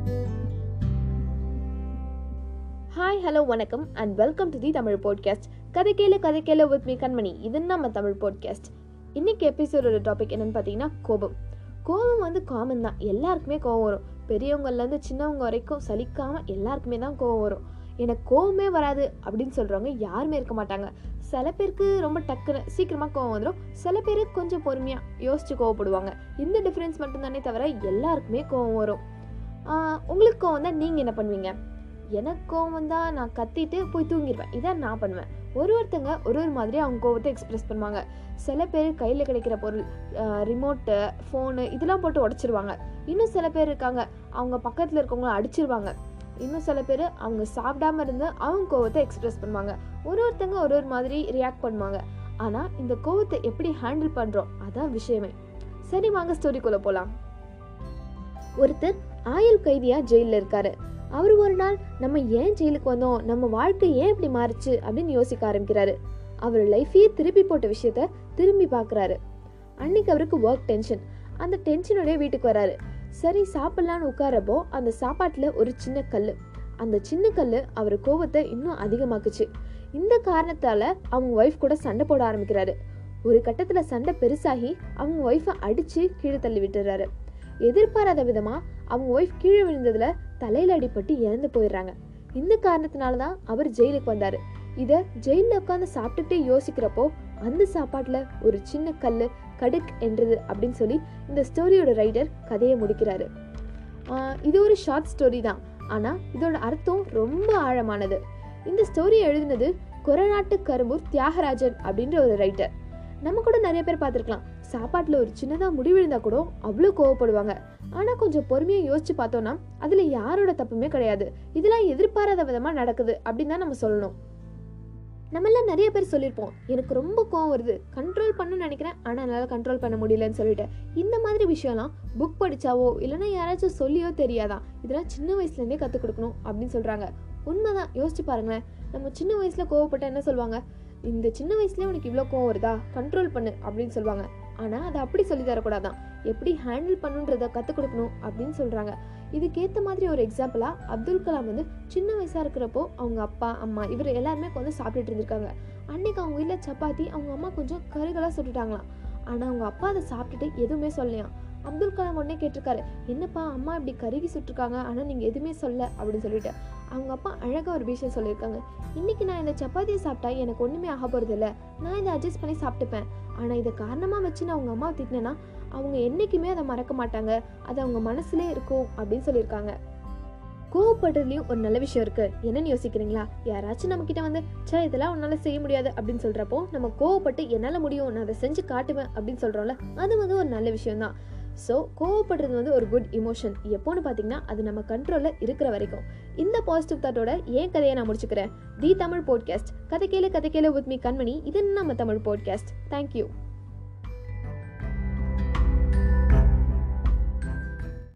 Hi hello வணக்கம் and welcome to the Tamil podcast கதை கேளு கதை கேளு வித் மீ கண்மணி. இது நம்ம தமிழ் பாட்காஸ்ட் இன்னைக்கு எபிசோடோட டாபிக் என்னன்னு பார்த்தீங்கன்னா கோபம். கோபம் வந்து காமன் தான். எல்லாருக்குமே கோபம் வரும். பெரியவங்கள்லேருந்து சின்னவங்க வரைக்கும் சலிக்காமல் எல்லாருக்குமே தான் கோபம் வரும். எனக்கு கோவமே வராது அப்படின்னு சொல்கிறவங்க யாருமே இருக்க மாட்டாங்க. சில பேருக்கு ரொம்ப டக்குன்னு சீக்கிரமாக கோவம் வந்துடும் சில பேருக்கு கொஞ்சம் பொறுமையாக யோசித்து கோவப்படுவாங்க இந்த டிஃப்ரென்ஸ் மட்டும்தானே தவிர எல்லாருக்குமே கோவம் வரும். உங்களுக்கு கோவம் தான் நீங்கள் என்ன பண்ணுவீங்க? எனக்கு கோவம் தான் நான் கத்திட்டு போய் தூங்கிடுவேன் இதான் நான் பண்ணுவேன். ஒரு ஒருத்தங்க ஒரு ஒரு மாதிரி அவங்க கோவத்தை எக்ஸ்பிரஸ் பண்ணுவாங்க. சில பேர் கையில் கிடைக்கிற பொருள் ரிமோட்டு ஃபோனு இதெல்லாம் போட்டு உடச்சிருவாங்க. இன்னும் சில பேர் இருக்காங்க அவங்க பக்கத்தில் இருக்கவங்கள அடிச்சிருவாங்க. இன்னும் சில பேர் அவங்க சாப்பிடாம இருந்து அவங்க கோவத்தை எக்ஸ்பிரஸ் பண்ணுவாங்க. ஒரு ஒருத்தங்க ஒரு ஒரு மாதிரி ரியாக்ட் பண்ணுவாங்க. ஆனால் இந்த கோவத்தை எப்படி ஹேண்டில் பண்ணுறோம் அதான் விஷயமே. சரி வாங்க ஸ்டோரிக்குள்ளே போகலாம் ஒருத்தர் ஆயுள் கைதியா ஜெயிலில் இருக்காரு. அவர் ஒரு நாள் நம்ம ஏன் ஜெயிலுக்கு வந்தோம்? நம்ம வாழ்க்கை ஏன் இப்படி மாறுச்சு? அப்படின்னு யோசிக்க ஆரம்பிக்கிறாரு. அவர் லைஃபையே திருப்பி போட்ட விஷயத்த திரும்பி பார்க்குறாரு அன்னைக்கு அவருக்கு ஒர்க் டென்ஷன் அந்த டென்ஷனோடய வீட்டுக்கு வராரு. சரி சாப்பிட்லான்னு உட்காரப்போ அந்த சாப்பாட்டில் ஒரு சின்ன கல் அந்த சின்ன கல் அவர் கோவத்தை இன்னும் அதிகமாக்குச்சு. இந்த காரணத்தால் அவங்க ஒய்ஃப் கூட சண்டை போட ஆரம்பிக்கிறாரு. ஒரு கட்டத்தில் சண்டை பெருசாகி அவங்க ஒய்ஃபை அடித்து கீழே தள்ளி விட்டுறாரு. எதிர்பாராத விதமா அவங்க ஒய்ஃப் கீழே விழுந்ததில் தலையில் அடிபட்டு இறந்து போயிடுறாங்க. இந்த காரணத்தினால தான் அவர் ஜெயிலுக்கு வந்தார். இதை ஜெயிலில் உட்காந்து சாப்பிட்டுட்டே யோசிக்கிறப்போ அந்த சாப்பாட்டில் ஒரு சின்ன கல் கடுக் என்றது அப்படின்னு சொல்லி இந்த ஸ்டோரியோட ரைடர் கதையை முடிக்கிறாரு. இது ஒரு ஷார்ட் ஸ்டோரி தான். ஆனால் இதோட அர்த்தம் ரொம்ப ஆழமானது. இந்த ஸ்டோரி எழுதினது கொரநாட்டு கரும்பூர் தியாகராஜன் அப்படின்ற ஒரு ரைட்டர் நம்ம கூட நிறைய பேர் பார்த்துருக்கலாம். சாப்பாட்டில் ஒரு சின்னதாக முடிவிழுந்தா கூட அவ்வளோ கோவப்படுவாங்க. ஆனால் கொஞ்சம் பொறுமையாக யோசிச்சு பார்த்தோன்னா அதில் யாரோட தப்புமே கிடையாது. இதெல்லாம் எதிர்பாராத விதமாக நடக்குது அப்படின்னு தான் நம்ம சொல்லணும். நம்மளாம் நிறைய பேர் சொல்லியிருப்போம் எனக்கு ரொம்ப கோவம் வருது கண்ட்ரோல் பண்ணணும்னு நினைக்கிறேன் ஆனால் என்னால் கண்ட்ரோல் பண்ண முடியலன்னு சொல்லிட்டு. இந்த மாதிரி விஷயம்லாம் புக் படிச்சாவோ இல்லைன்னா யாராச்சும் சொல்லியோ தெரியாதான் இதெல்லாம் சின்ன வயசுலேருந்தே கற்றுக் கொடுக்கணும் அப்படின்னு சொல்கிறாங்க உண்மைதான் யோசிச்சு பாருங்களேன். நம்ம சின்ன வயசில் கோவப்பட்ட என்ன சொல்லுவாங்க? இந்த சின்ன வயசுலேயே உனக்கு இவ்வளோ கோவம் வருதா? கண்ட்ரோல் பண்ணு அப்படின்னு சொல்லுவாங்க. ஆனால் அதை அப்படி சொல்லி தரக்கூடாதான். எப்படி ஹேண்டில் பண்ணுன்றதை கற்றுக் கொடுக்கணும் அப்படின்னு சொல்கிறாங்க இதுக்கேற்ற மாதிரி ஒரு எக்ஸாம்பிளாக அப்துல் கலாம் வந்து சின்ன வயசாக இருக்கிறப்போ அவங்க அப்பா அம்மா இவர் எல்லாருமே வந்து சாப்பிட்டுட்டு இருந்திருக்காங்க. அன்னைக்கு அவங்க வீட்டில் சப்பாத்தி அவங்க அம்மா கொஞ்சம் கருகலாக சுட்டுட்டாங்களாம். ஆனால் அவங்க அப்பா அதை சாப்பிட்டுட்டு எதுவுமே சொல்லலையாம். அப்துல் கலாம் உடனே கேட்டிருக்காரு என்னப்பா அம்மா இப்படி கருகி சுட்டிருக்காங்க ஆனால் நீங்கள் எதுவுமே சொல்ல அப்படின்னு சொல்லிட்டு. அவங்க அப்பா அழகாக ஒரு விஷயம் சொல்லியிருக்காங்க. இன்னைக்கு நான் இந்த சப்பாத்தியை சாப்பிட்டா எனக்கு ஒன்றுமே ஆக போகிறது இல்லை. நான் இதை அட்ஜஸ்ட் பண்ணி சாப்பிட்டுப்பேன். ஆனால் இதை காரணமாக வச்சு நான் அவங்க அம்மாவை திட்டினேன்னா அவங்க என்றைக்குமே அதை மறக்க மாட்டாங்க. அது அவங்க மனசுலே இருக்கும் அப்படின்னு சொல்லியிருக்காங்க. கோவப்படுறதுலையும் ஒரு நல்ல விஷயம் இருக்கு. என்னன்னு யோசிக்கிறீங்களா? யாராச்சும் நம்ம கிட்ட வந்து சே இதெல்லாம் உன்னால செய்ய முடியாது அப்படின்னு சொல்றப்போ நம்ம கோவப்பட்டு என்னால முடியும் நான் அதை செஞ்சு காட்டுவேன் அப்படின்னு சொல்றோம்ல அது வந்து ஒரு நல்ல விஷயம் தான் ஸோ கோவப்படுறது வந்து ஒரு குட் இமோஷன் எப்போன்னு பார்த்தீங்கன்னா அது நம்ம கண்ட்ரோலில் இருக்கிற வரைக்கும். இந்த பாசிட்டிவ் தாட்டோட ஏன் கதையை நான் முடிச்சுக்கிறேன்? தி தமிழ் போட்காஸ்ட் கதை கேளு கதை கேளு வித் மீ கண்மணி. இது நம்ம தமிழ் போட்காஸ்ட் தேங்க்யூ